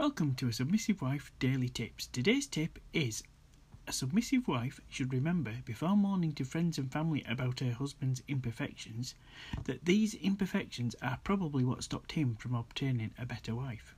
Welcome to a Submissive Wife Daily Tips. Today's tip is a submissive wife should remember before mourning to friends and family about her husband's imperfections that these imperfections are probably what stopped him from obtaining a better wife.